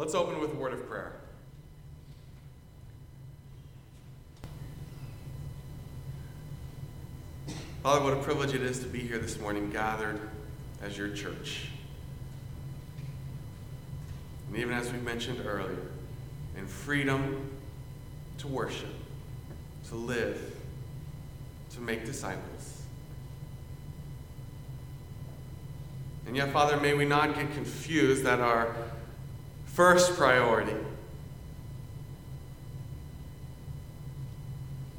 Let's open with a word of prayer. Father, what a privilege it is to be here this morning, gathered as your church. And even as we mentioned earlier, in freedom to worship, to live, to make disciples. And yet, Father, may we not get confused that our first priority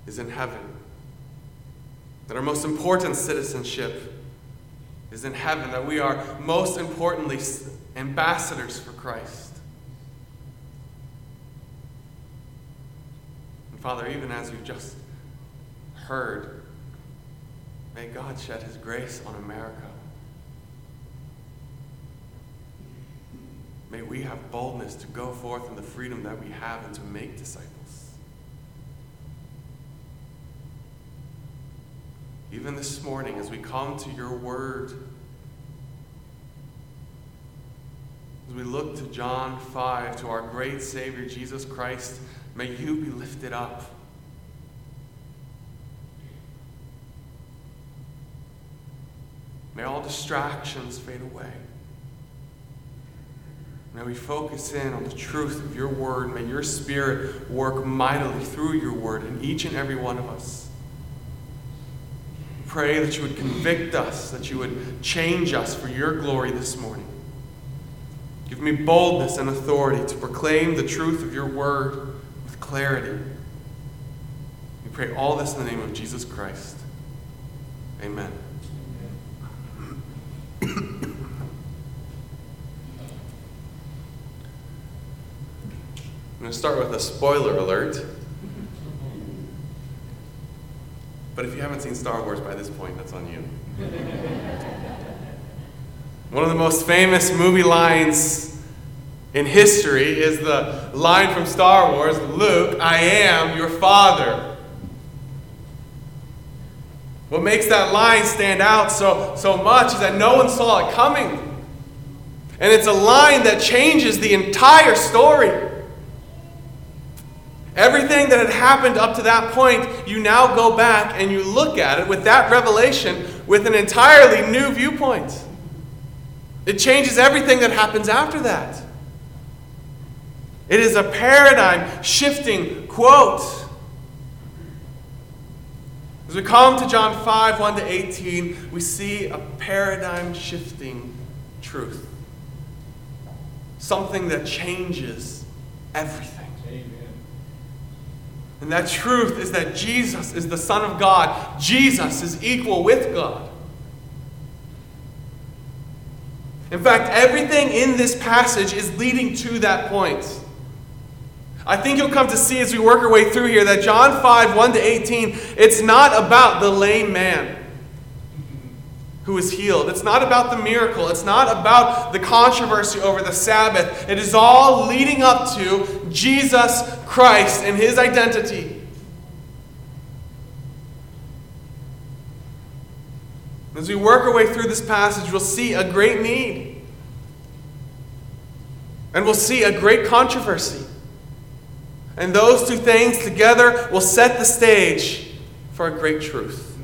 is in heaven. That our most important citizenship is in heaven. That we are most importantly ambassadors for Christ. And Father, even as we've just heard, may God shed his grace on America. May we have boldness to go forth in the freedom that we have and to make disciples. Even this morning, as we come to your word, as we look to John 5, to our great Savior Jesus Christ, may you be lifted up. May all distractions fade away. May we focus in on the truth of your word. May your spirit work mightily through your word in each and every one of us. Pray that you would convict us, that you would change us for your glory this morning. Give me boldness and authority to proclaim the truth of your word with clarity. We pray all this in the name of Jesus Christ. Amen. Going to start with a spoiler alert. But if you haven't seen Star Wars by this point, that's on you. One of the most famous movie lines in history is the line from Star Wars Luke, I am your father. What makes that line stand out so, so much is that no one saw it coming. And it's a line that changes the entire story. Everything that had happened up to that point, you now go back and you look at it with that revelation with an entirely new viewpoint. It changes everything that happens after that. It is a paradigm shifting quote. As we come to John 5 1 to 18, we see a paradigm shifting truth. Something that changes everything. And that truth is that Jesus is the Son of God. Jesus is equal with God. In fact, everything in this passage is leading to that point. I think you'll come to see as we work our way through here that John 5 1 to 18, it's not about the lame man who is healed. It's not about the miracle. It's not about the controversy over the Sabbath. It is all leading up to Jesus Christ and his identity. As we work our way through this passage, we'll see a great need. And we'll see a great controversy. And those two things together will set the stage for a great truth.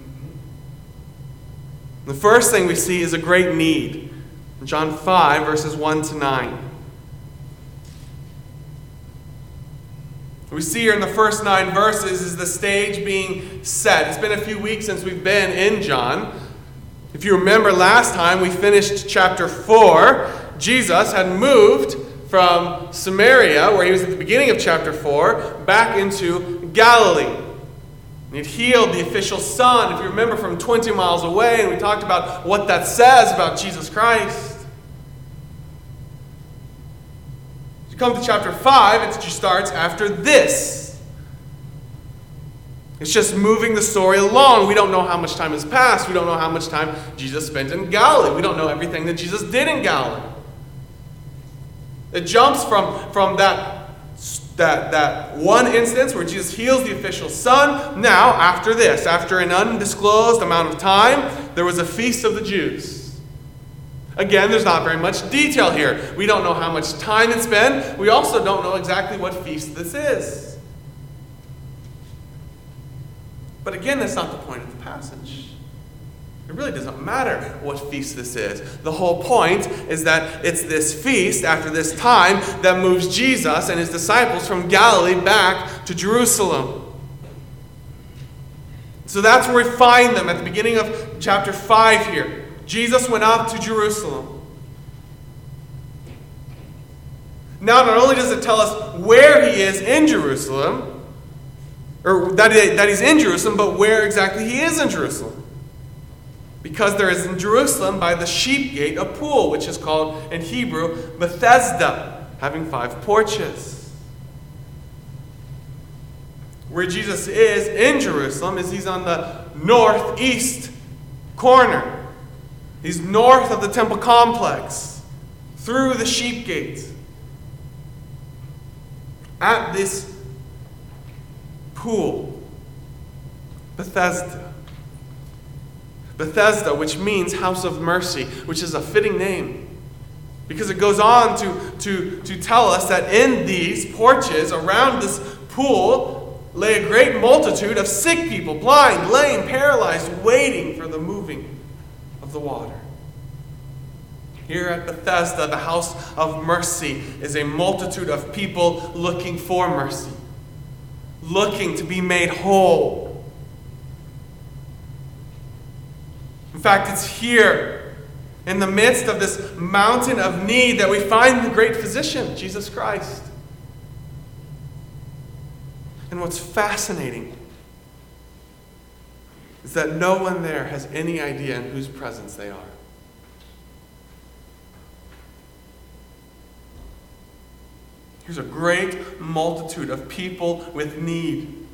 The first thing we see is a great need. John 5, verses 1 to 9. We see here in the first nine verses is the stage being set. It's been a few weeks since we've been in John. If you remember last time, we finished chapter 4. Jesus had moved from Samaria, where he was at the beginning of chapter 4, back into Galilee. He'd healed the official son, if you remember, from 20 miles away, and we talked about what that says about Jesus Christ. As you come to chapter 5, it just starts after this. It's just moving the story along. We don't know how much time has passed. We don't know how much time Jesus spent in Galilee. We don't know everything that Jesus did in Galilee. It jumps from, from that that, that one instance where Jesus heals the official son. Now, after this, after an undisclosed amount of time, there was a feast of the Jews. Again, there's not very much detail here. We don't know how much time it's been. We also don't know exactly what feast this is. But again, that's not the point of the passage. It really doesn't matter what feast this is. The whole point is that it's this feast after this time that moves Jesus and his disciples from Galilee back to Jerusalem. So that's where we find them at the beginning of chapter 5 here. Jesus went up to Jerusalem. Now, not only does it tell us where he is in Jerusalem, or that, that he's in Jerusalem, but where exactly he is in Jerusalem. Because there is in Jerusalem by the sheep gate a pool, which is called in Hebrew Bethesda, having five porches. Where Jesus is in Jerusalem is he's on the northeast corner. He's north of the temple complex, through the sheep gate. At this pool, Bethesda. Bethesda, which means house of mercy, which is a fitting name. Because it goes on to, to, to tell us that in these porches around this pool lay a great multitude of sick people, blind, lame, paralyzed, waiting for the of the water. Here at Bethesda, the house of mercy, is a multitude of people looking for mercy, looking to be made whole In fact, it's here, in the midst of this mountain of need, that we find the great physician, Jesus Christ. And what's fascinating is that no one there has any idea in whose presence they are. Here's a great multitude of people with need.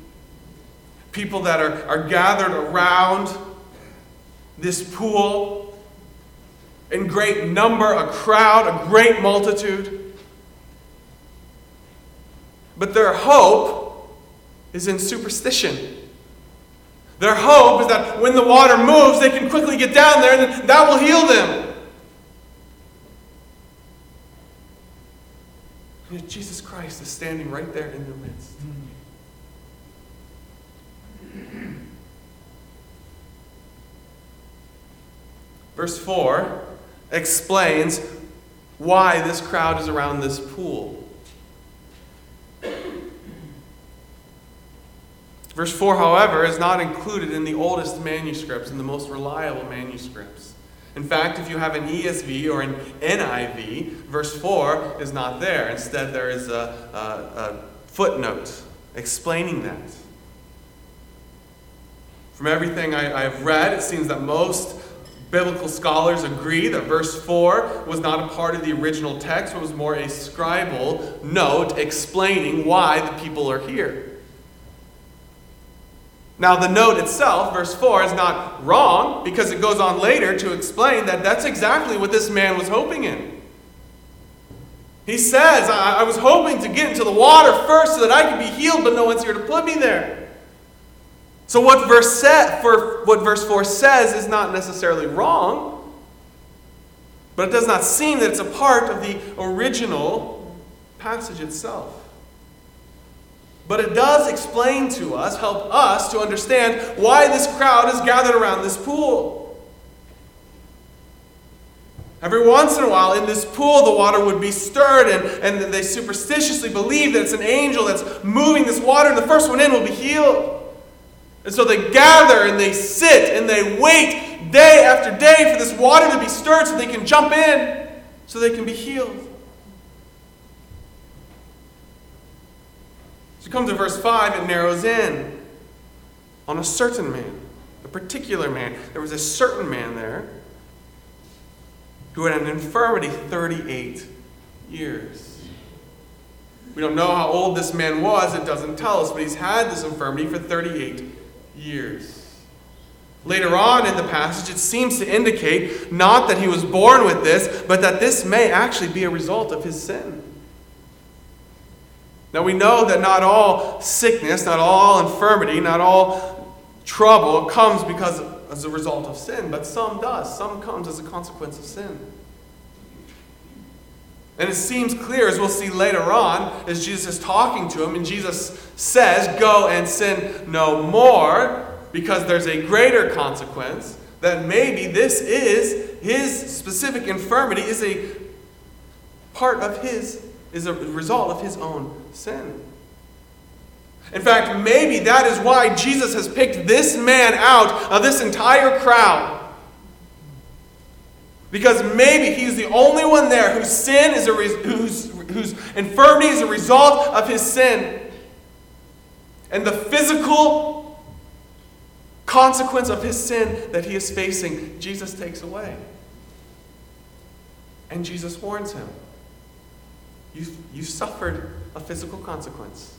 People that are, are gathered around this pool in great number, a crowd, a great multitude. But their hope is in superstition. Their hope is that when the water moves, they can quickly get down there and that will heal them. Jesus Christ is standing right there in their midst. Verse 4 explains why this crowd is around this pool. Verse 4, however, is not included in the oldest manuscripts and the most reliable manuscripts. In fact, if you have an ESV or an NIV, verse 4 is not there. Instead, there is a, a, a footnote explaining that. From everything I, have read, it seems that most Biblical scholars agree that verse 4 was not a part of the original text, but was more a scribal note explaining why the people are here. Now, the note itself, verse 4, is not wrong because it goes on later to explain that that's exactly what this man was hoping in. He says, I, I was hoping to get into the water first so that I could be healed, but no one's here to put me there. So what verse set for what verse 4 says is not necessarily wrong, but it does not seem that it's a part of the original passage itself. But it does explain to us, help us to understand why this crowd is gathered around this pool. Every once in a while, in this pool, the water would be stirred, and, and they superstitiously believe that it's an angel that's moving this water, and the first one in will be healed. And so they gather and they sit and they wait day after day for this water to be stirred so they can jump in, so they can be healed. So come to verse 5, it narrows in on a certain man, a particular man. There was a certain man there who had an infirmity 38 years. We don't know how old this man was, it doesn't tell us, but he's had this infirmity for 38 years. Later on in the passage, it seems to indicate not that he was born with this, but that this may actually be a result of his sin. Now we know that not all sickness, not all infirmity, not all trouble comes because as a result of sin, but some does. Some comes as a consequence of sin. And it seems clear, as we'll see later on, as Jesus is talking to him, and Jesus says, Go and sin no more, because there's a greater consequence, that maybe this is his specific infirmity, is a part of his, is a result of his own sin. In fact, maybe that is why Jesus has picked this man out of this entire crowd. Because maybe he's the only one there whose sin is a whose, whose infirmity is a result of his sin. And the physical consequence of his sin that he is facing, Jesus takes away. And Jesus warns him. You've, you've suffered a physical consequence.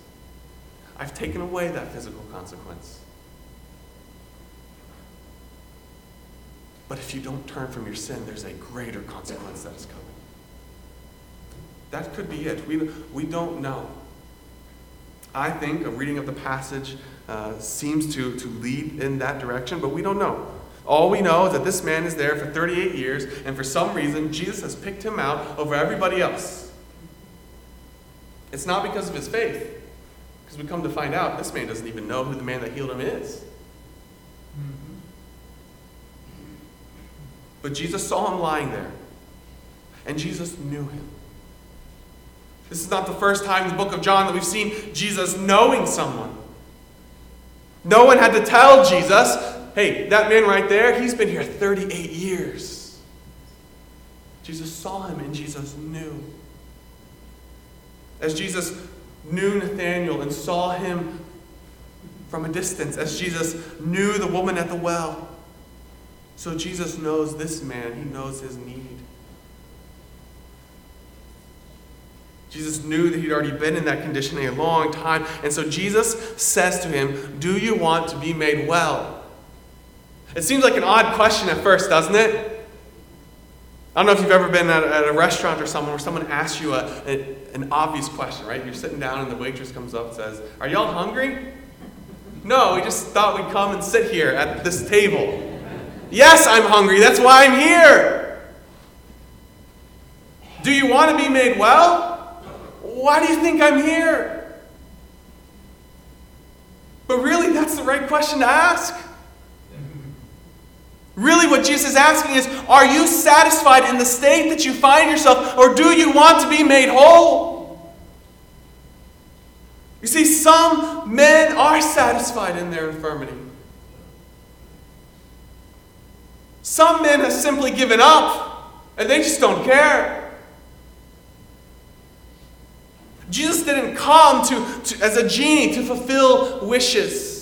I've taken away that physical consequence. But if you don't turn from your sin, there's a greater consequence that is coming. That could be it. We, we don't know. I think a reading of the passage uh, seems to, to lead in that direction, but we don't know. All we know is that this man is there for 38 years, and for some reason, Jesus has picked him out over everybody else. It's not because of his faith, because we come to find out this man doesn't even know who the man that healed him is. But Jesus saw him lying there, and Jesus knew him. This is not the first time in the book of John that we've seen Jesus knowing someone. No one had to tell Jesus, hey, that man right there, he's been here 38 years. Jesus saw him and Jesus knew. As Jesus knew Nathanael and saw him from a distance, as Jesus knew the woman at the well. So Jesus knows this man, he knows his need. Jesus knew that he'd already been in that condition a long time. And so Jesus says to him, Do you want to be made well? It seems like an odd question at first, doesn't it? I don't know if you've ever been at a, at a restaurant or somewhere where someone asks you a, a, an obvious question, right? You're sitting down and the waitress comes up and says, Are y'all hungry? No, we just thought we'd come and sit here at this table. Yes, I'm hungry. That's why I'm here. Do you want to be made well? Why do you think I'm here? But really, that's the right question to ask. Really, what Jesus is asking is Are you satisfied in the state that you find yourself, or do you want to be made whole? You see, some men are satisfied in their infirmity. Some men have simply given up, and they just don't care. Jesus didn't come to, to as a genie to fulfill wishes.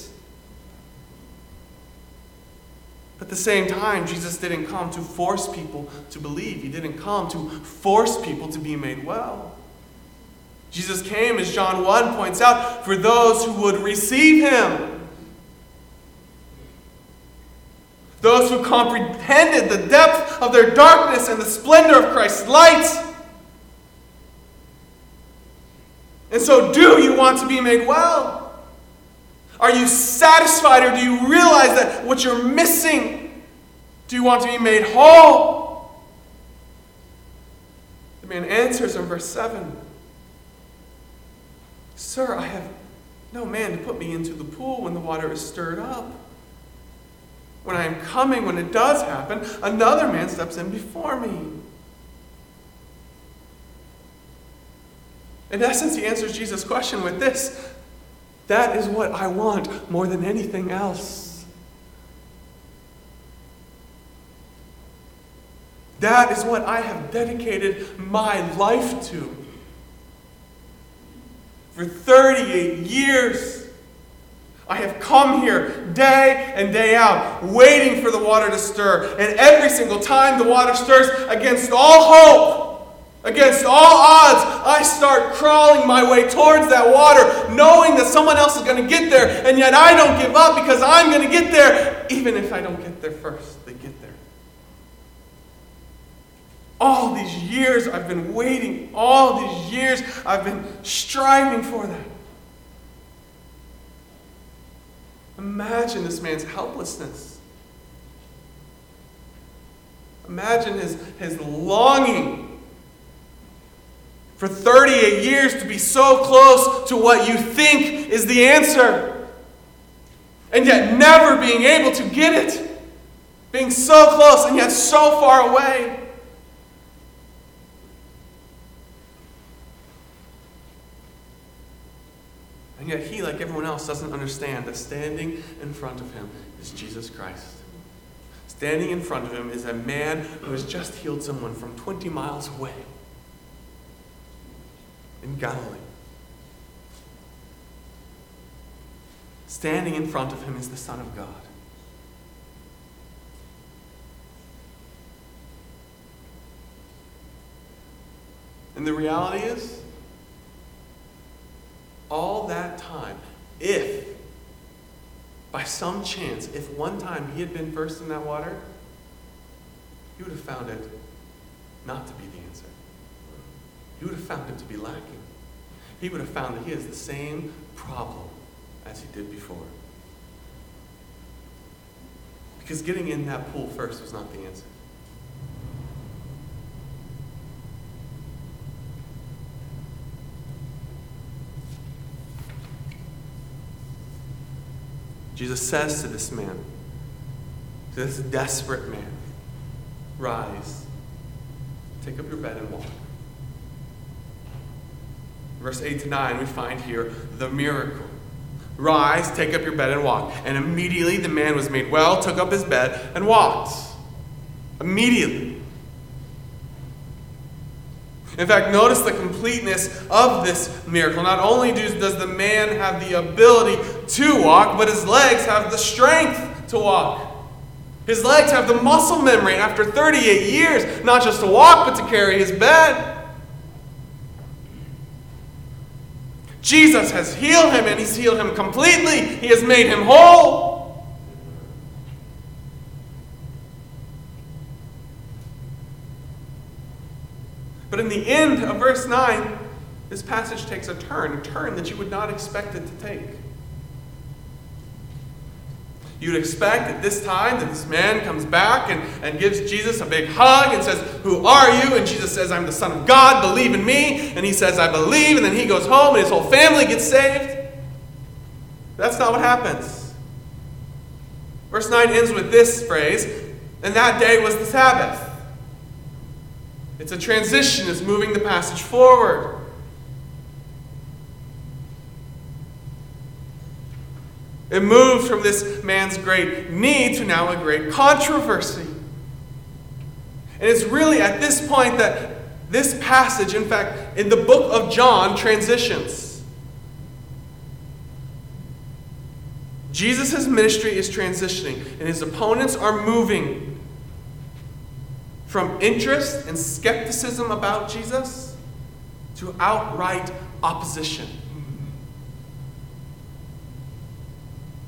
At the same time, Jesus didn't come to force people to believe. He didn't come to force people to be made well. Jesus came, as John 1 points out, for those who would receive him. Those who comprehended the depth of their darkness and the splendor of Christ's light. And so, do you want to be made well? Are you satisfied or do you realize that what you're missing? Do you want to be made whole? The man answers in verse 7 Sir, I have no man to put me into the pool when the water is stirred up. When I am coming, when it does happen, another man steps in before me. In essence, he answers Jesus' question with this that is what I want more than anything else. That is what I have dedicated my life to. For 38 years, I have come here day and day out, waiting for the water to stir. And every single time the water stirs, against all hope, Against all odds, I start crawling my way towards that water, knowing that someone else is going to get there, and yet I don't give up because I'm going to get there, even if I don't get there first. They get there. All these years I've been waiting, all these years I've been striving for that. Imagine this man's helplessness. Imagine his, his longing For 38 years to be so close to what you think is the answer, and yet never being able to get it. Being so close and yet so far away. Yet he, like everyone else, doesn't understand that standing in front of him is Jesus Christ. Standing in front of him is a man who has just healed someone from 20 miles away in Galilee. Standing in front of him is the Son of God. And the reality is, all that time, if by some chance, if one time he had been first in that water, he would have found it not to be the answer. He would have found it to be lacking. He would have found that he has the same problem as he did before. Because getting in that pool first was not the answer. Jesus says to this man, to this desperate man, Rise, take up your bed and walk. Verse 8 to 9, we find here the miracle. Rise, take up your bed and walk. And immediately the man was made well, took up his bed, and walked. Immediately. In fact, notice the completeness of this miracle. Not only does the man have the ability to walk, but his legs have the strength to walk. His legs have the muscle memory after 38 years, not just to walk, but to carry his bed. Jesus has healed him, and he's healed him completely. He has made him whole. But in the end of verse 9, this passage takes a turn, a turn that you would not expect it to take. You'd expect at this time that this man comes back and, and gives Jesus a big hug and says, Who are you? And Jesus says, I'm the Son of God, believe in me. And he says, I believe. And then he goes home and his whole family gets saved. That's not what happens. Verse 9 ends with this phrase, and that day was the Sabbath. It's a transition, it's moving the passage forward. It moves from this man's great need to now a great controversy. And it's really at this point that this passage, in fact, in the book of John, transitions. Jesus' ministry is transitioning, and his opponents are moving from interest and skepticism about Jesus to outright opposition.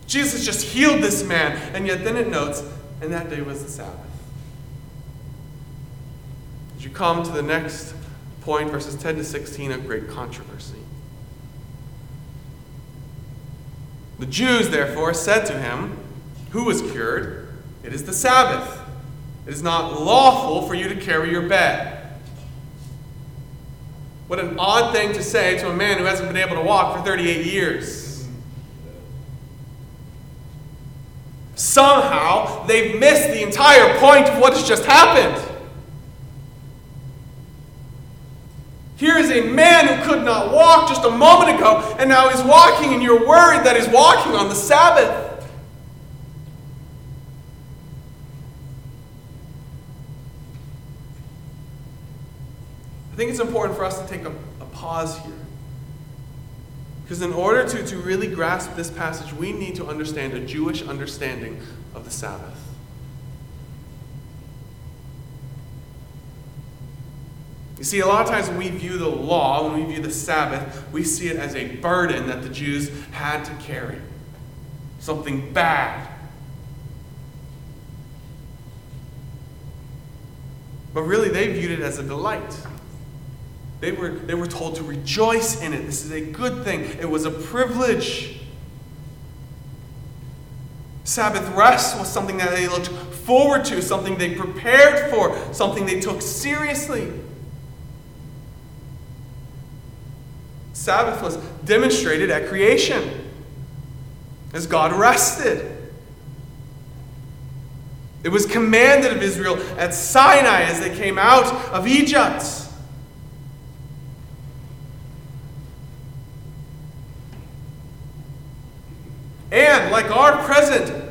Jesus just healed this man, and yet then it notes, and that day was the Sabbath. As you come to the next point, verses 10 to 16, a great controversy. The Jews, therefore, said to him, Who was cured? It is the Sabbath. It is not lawful for you to carry your bed. What an odd thing to say to a man who hasn't been able to walk for 38 years. Somehow, they've missed the entire point of what has just happened. Here is a man who could not walk just a moment ago, and now he's walking, and you're worried that he's walking on the Sabbath. I think it's important for us to take a, a pause here. Because in order to, to really grasp this passage, we need to understand a Jewish understanding of the Sabbath. You see, a lot of times when we view the law, when we view the Sabbath, we see it as a burden that the Jews had to carry. Something bad. But really, they viewed it as a delight. They were, they were told to rejoice in it. This is a good thing, it was a privilege. Sabbath rest was something that they looked forward to, something they prepared for, something they took seriously. Sabbath was demonstrated at creation as God rested. It was commanded of Israel at Sinai as they came out of Egypt. And like present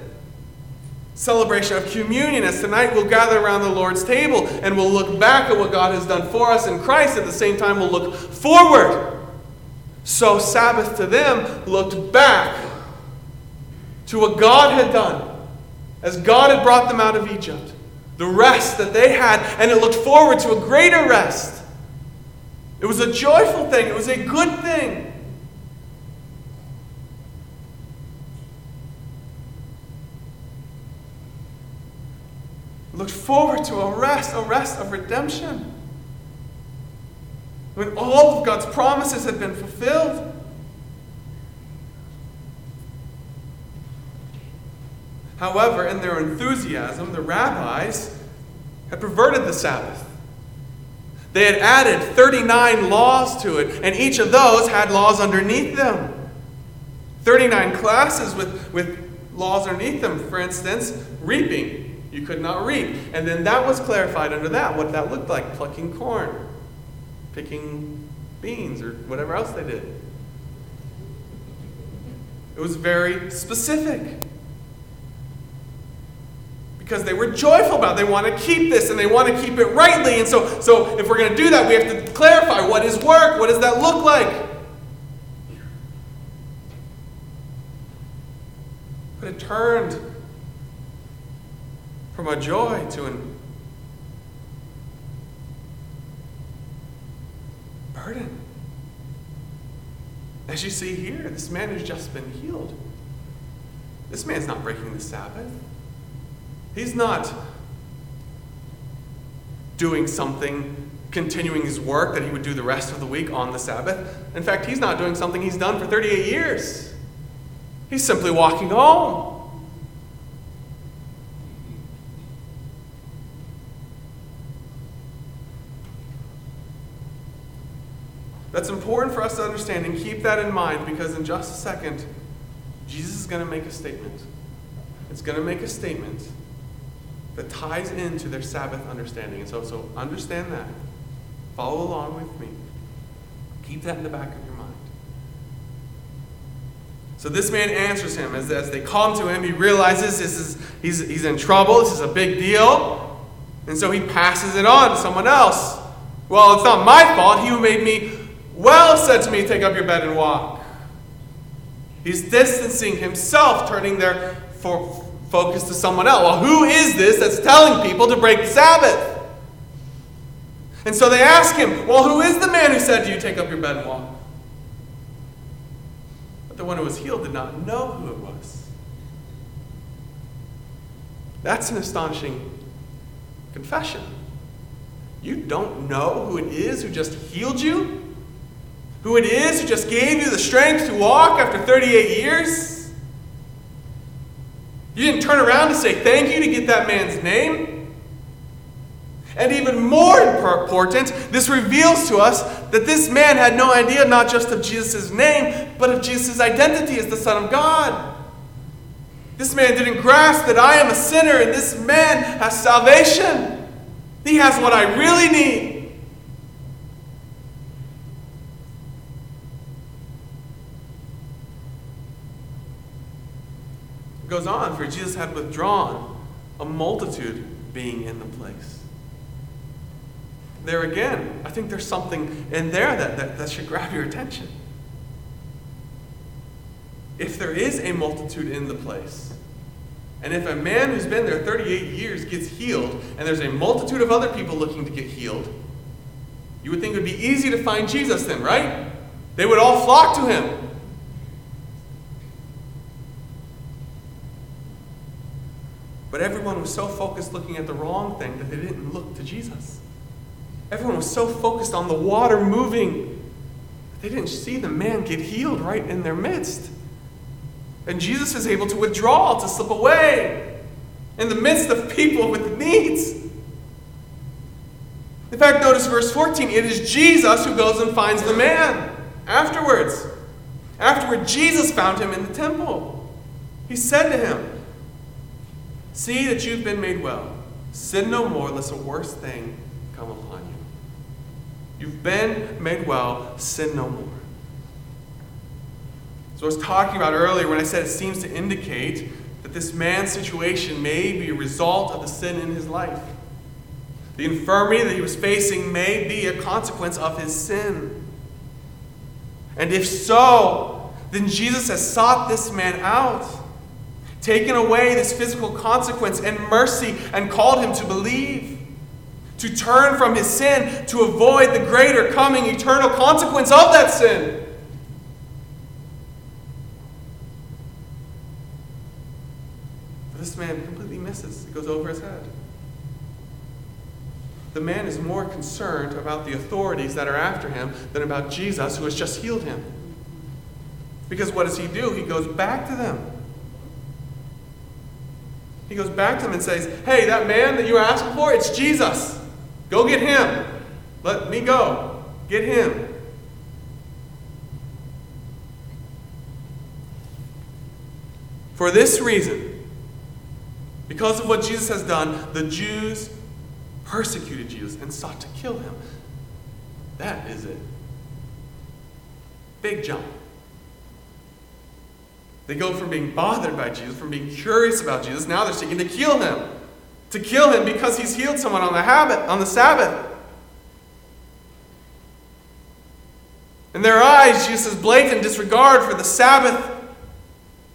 celebration of communion, as tonight we'll gather around the Lord's table and we'll look back at what God has done for us in Christ. At the same time, we'll look forward. So, Sabbath to them looked back to what God had done as God had brought them out of Egypt, the rest that they had, and it looked forward to a greater rest. It was a joyful thing, it was a good thing. Looked forward to a rest, a rest of redemption. When all of God's promises had been fulfilled. However, in their enthusiasm, the rabbis had perverted the Sabbath. They had added 39 laws to it, and each of those had laws underneath them. 39 classes with, with laws underneath them. For instance, reaping. You could not reap. And then that was clarified under that, what that looked like plucking corn, picking beans, or whatever else they did. It was very specific because they were joyful about it. They want to keep this and they want to keep it rightly. And so, so if we're going to do that, we have to clarify what is work? What does that look like? But it turned from a joy to an burden. As you see here, this man has just been healed. This man's not breaking the Sabbath. He's not doing something, continuing his work that he would do the rest of the week on the Sabbath. In fact, he's not doing something he's done for 38 years. He's simply walking home. That's important for us to understand and keep that in mind because in just a second, Jesus is going to make a statement. It's going to make a statement that ties into their Sabbath understanding. And so, so understand that. Follow along with me. Keep that in the back of your mind. So this man answers him as, as they come to him. He realizes this is he's, he's in trouble. This is a big deal. And so he passes it on to someone else. Well, it's not my fault. He who made me well said to me, Take up your bed and walk. He's distancing himself, turning their for, focus to someone else. Well, who is this that's telling people to break the Sabbath? And so they ask him, Well, who is the man who said to you, Take up your bed and walk? But the one who was healed did not know who it was. That's an astonishing confession. You don't know who it is who just healed you? Who it is who just gave you the strength to walk after 38 years? You didn't turn around to say thank you to get that man's name. And even more important, this reveals to us that this man had no idea not just of Jesus' name, but of Jesus' identity as the Son of God. This man didn't grasp that I am a sinner and this man has salvation. He has what I really need. Goes on, for Jesus had withdrawn, a multitude being in the place. There again, I think there's something in there that, that, that should grab your attention. If there is a multitude in the place, and if a man who's been there 38 years gets healed, and there's a multitude of other people looking to get healed, you would think it would be easy to find Jesus then, right? They would all flock to him. But everyone was so focused looking at the wrong thing that they didn't look to Jesus. Everyone was so focused on the water moving that they didn't see the man get healed right in their midst. And Jesus is able to withdraw, to slip away in the midst of people with needs. In fact, notice verse 14 it is Jesus who goes and finds the man. afterwards. Afterward, Jesus found him in the temple. He said to him, See that you've been made well. Sin no more, lest a worse thing come upon you. You've been made well, sin no more. So I was talking about earlier when I said it seems to indicate that this man's situation may be a result of the sin in his life. The infirmity that he was facing may be a consequence of his sin. And if so, then Jesus has sought this man out, taken away this physical consequence and mercy, and called him to believe, to turn from his sin, to avoid the greater coming eternal consequence of that sin. But this man completely misses, it goes over his head. The man is more concerned about the authorities that are after him than about Jesus who has just healed him. Because what does he do? He goes back to them. He goes back to them and says, Hey, that man that you were asking for, it's Jesus. Go get him. Let me go. Get him. For this reason, because of what Jesus has done, the Jews persecuted Jesus and sought to kill him. That is it. Big jump. They go from being bothered by Jesus, from being curious about Jesus, now they're seeking to kill him. To kill him because he's healed someone on the habit on the Sabbath. In their eyes, Jesus' blatant disregard for the Sabbath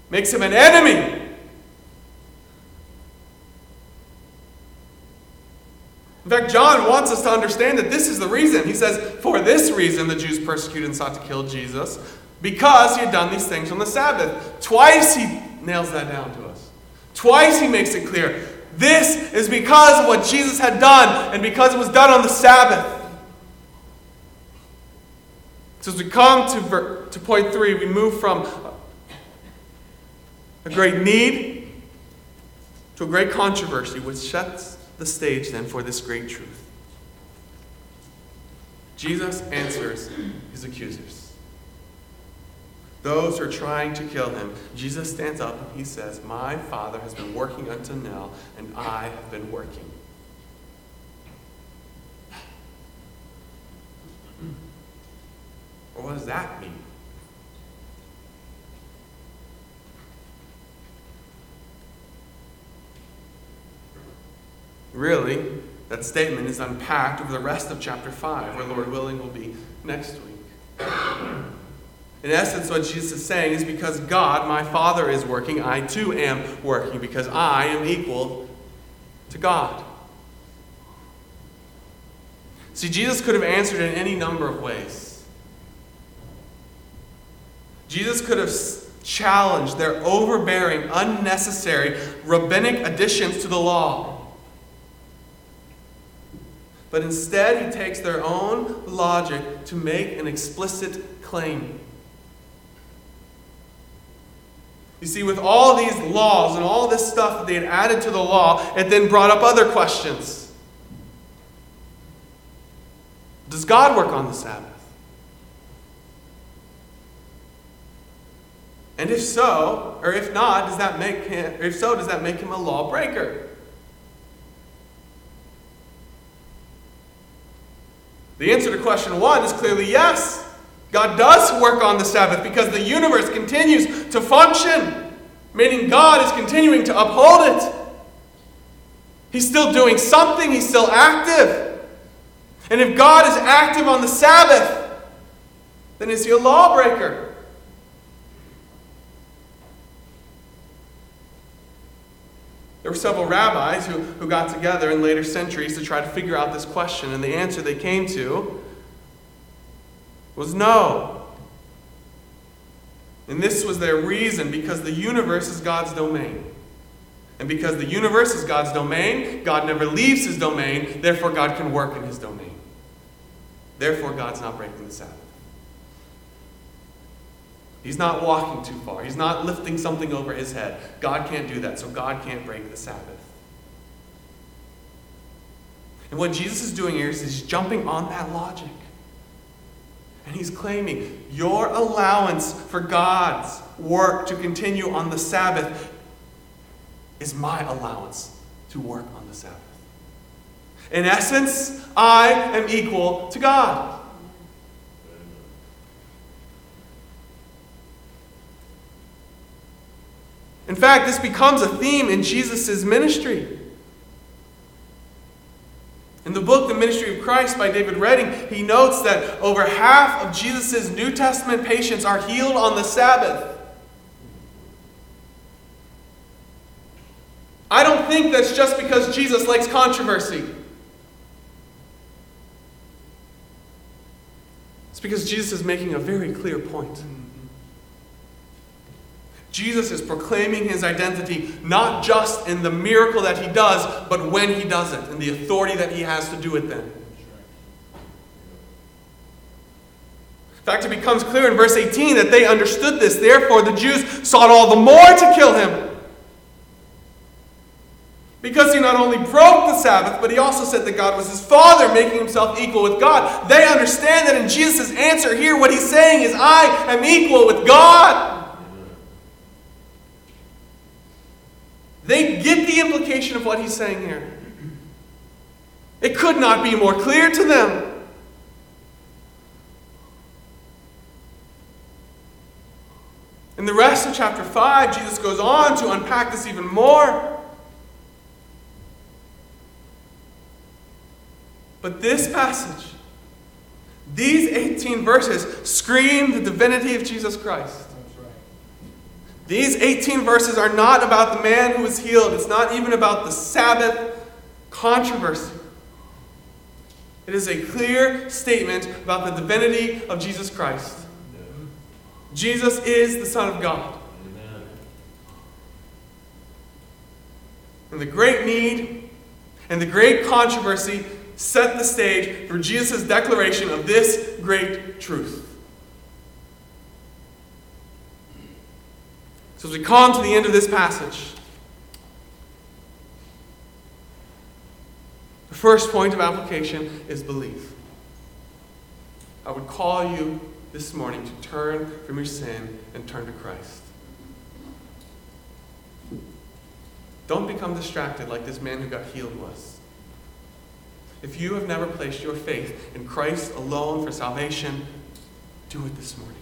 makes him an enemy. In fact, John wants us to understand that this is the reason. He says, For this reason, the Jews persecuted and sought to kill Jesus, because he had done these things on the Sabbath. Twice he nails that down to us. Twice he makes it clear. This is because of what Jesus had done, and because it was done on the Sabbath. So, as we come to, to point three, we move from a great need to a great controversy, which sets the stage then for this great truth. Jesus answers his accusers. Those who are trying to kill him, Jesus stands up and he says, My Father has been working until now, and I have been working. Well, what does that mean? Really, that statement is unpacked over the rest of chapter 5, where Lord willing will be next week. In essence, what Jesus is saying is because God, my Father, is working, I too am working, because I am equal to God. See, Jesus could have answered in any number of ways. Jesus could have challenged their overbearing, unnecessary rabbinic additions to the law. But instead, he takes their own logic to make an explicit claim. You see, with all these laws and all this stuff that they had added to the law, it then brought up other questions. Does God work on the Sabbath? And if so, or if not, does that make him, if so, does that make him a lawbreaker? The answer to question one is clearly yes. God does work on the Sabbath because the universe continues to function, meaning God is continuing to uphold it. He's still doing something, He's still active. And if God is active on the Sabbath, then is He a lawbreaker? There were several rabbis who, who got together in later centuries to try to figure out this question, and the answer they came to was no. And this was their reason because the universe is God's domain. And because the universe is God's domain, God never leaves his domain, therefore, God can work in his domain. Therefore, God's not breaking the Sabbath. He's not walking too far. He's not lifting something over his head. God can't do that, so God can't break the Sabbath. And what Jesus is doing here is he's jumping on that logic. And he's claiming your allowance for God's work to continue on the Sabbath is my allowance to work on the Sabbath. In essence, I am equal to God. In fact, this becomes a theme in Jesus' ministry. In the book, The Ministry of Christ by David Redding, he notes that over half of Jesus' New Testament patients are healed on the Sabbath. I don't think that's just because Jesus likes controversy. It's because Jesus is making a very clear point. Jesus is proclaiming his identity not just in the miracle that he does, but when he does it, and the authority that he has to do it then. In fact, it becomes clear in verse 18 that they understood this. Therefore, the Jews sought all the more to kill him. Because he not only broke the Sabbath, but he also said that God was his father, making himself equal with God. They understand that in Jesus' answer here, what he's saying is, I am equal with God. They get the implication of what he's saying here. It could not be more clear to them. In the rest of chapter 5, Jesus goes on to unpack this even more. But this passage, these 18 verses, scream the divinity of Jesus Christ. These 18 verses are not about the man who was healed. It's not even about the Sabbath controversy. It is a clear statement about the divinity of Jesus Christ. Jesus is the Son of God. And the great need and the great controversy set the stage for Jesus' declaration of this great truth. So, as we come to the end of this passage, the first point of application is belief. I would call you this morning to turn from your sin and turn to Christ. Don't become distracted like this man who got healed was. If you have never placed your faith in Christ alone for salvation, do it this morning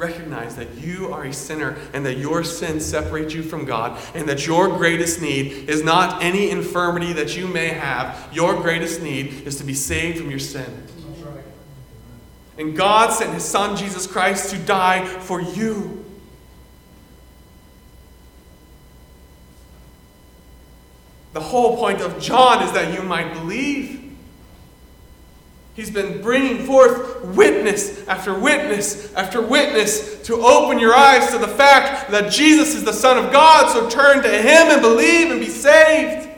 recognize that you are a sinner and that your sin separates you from God and that your greatest need is not any infirmity that you may have. Your greatest need is to be saved from your sin. And God sent his son Jesus Christ to die for you. The whole point of John is that you might believe. He's been bringing forth witness after witness after witness to open your eyes to the fact that Jesus is the Son of God. So turn to Him and believe and be saved.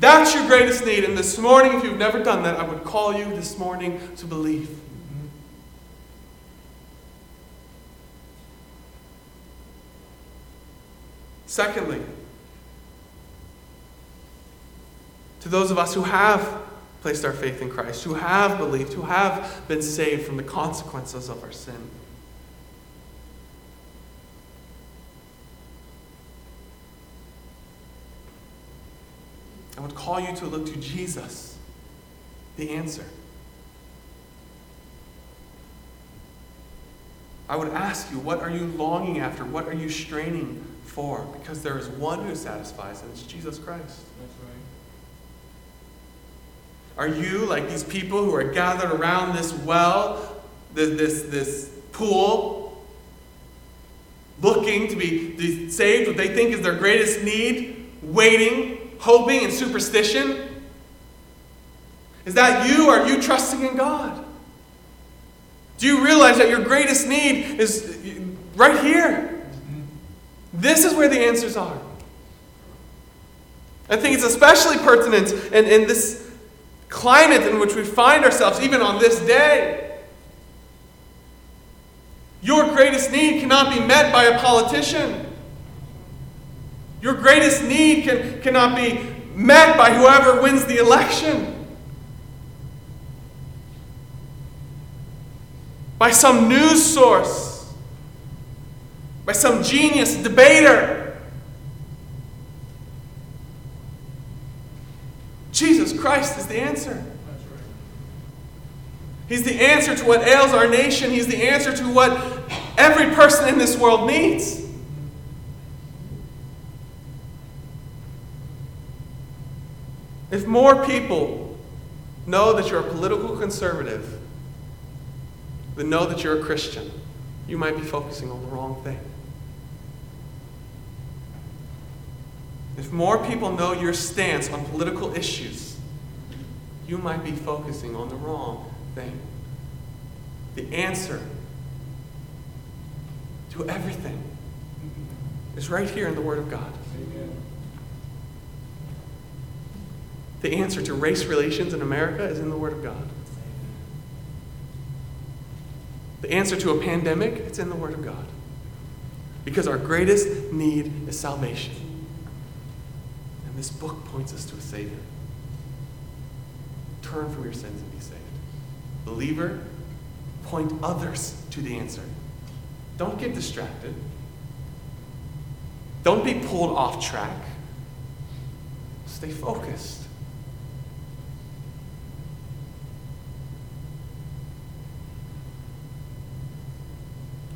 That's your greatest need. And this morning, if you've never done that, I would call you this morning to believe. Secondly, to those of us who have placed our faith in Christ, who have believed, who have been saved from the consequences of our sin. I would call you to look to Jesus, the answer. I would ask you, what are you longing after? What are you straining for? Because there is one who satisfies, and it's Jesus Christ. Are you like these people who are gathered around this well, this, this, this pool, looking to be, be saved, what they think is their greatest need, waiting, hoping, and superstition? Is that you? Are you trusting in God? Do you realize that your greatest need is right here? This is where the answers are. I think it's especially pertinent in, in this climate in which we find ourselves, even on this day. Your greatest need cannot be met by a politician. Your greatest need can, cannot be met by whoever wins the election. By some news source, by some genius debater. Jesus Christ is the answer. He's the answer to what ails our nation. He's the answer to what every person in this world needs. If more people know that you're a political conservative than know that you're a Christian, you might be focusing on the wrong thing. If more people know your stance on political issues, you might be focusing on the wrong thing. The answer to everything is right here in the Word of God. The answer to race relations in America is in the Word of God. The answer to a pandemic, it's in the Word of God. Because our greatest need is salvation. This book points us to a Savior. Turn from your sins and be saved. Believer, point others to the answer. Don't get distracted. Don't be pulled off track. Stay focused.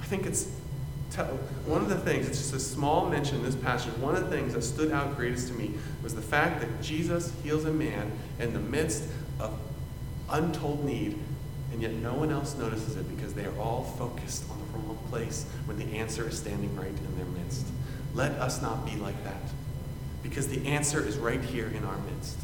I think it's one of the things, it's just a small mention in this passage, one of the things that stood out greatest to me was the fact that Jesus heals a man in the midst of untold need, and yet no one else notices it because they are all focused on the wrong place when the answer is standing right in their midst. Let us not be like that because the answer is right here in our midst.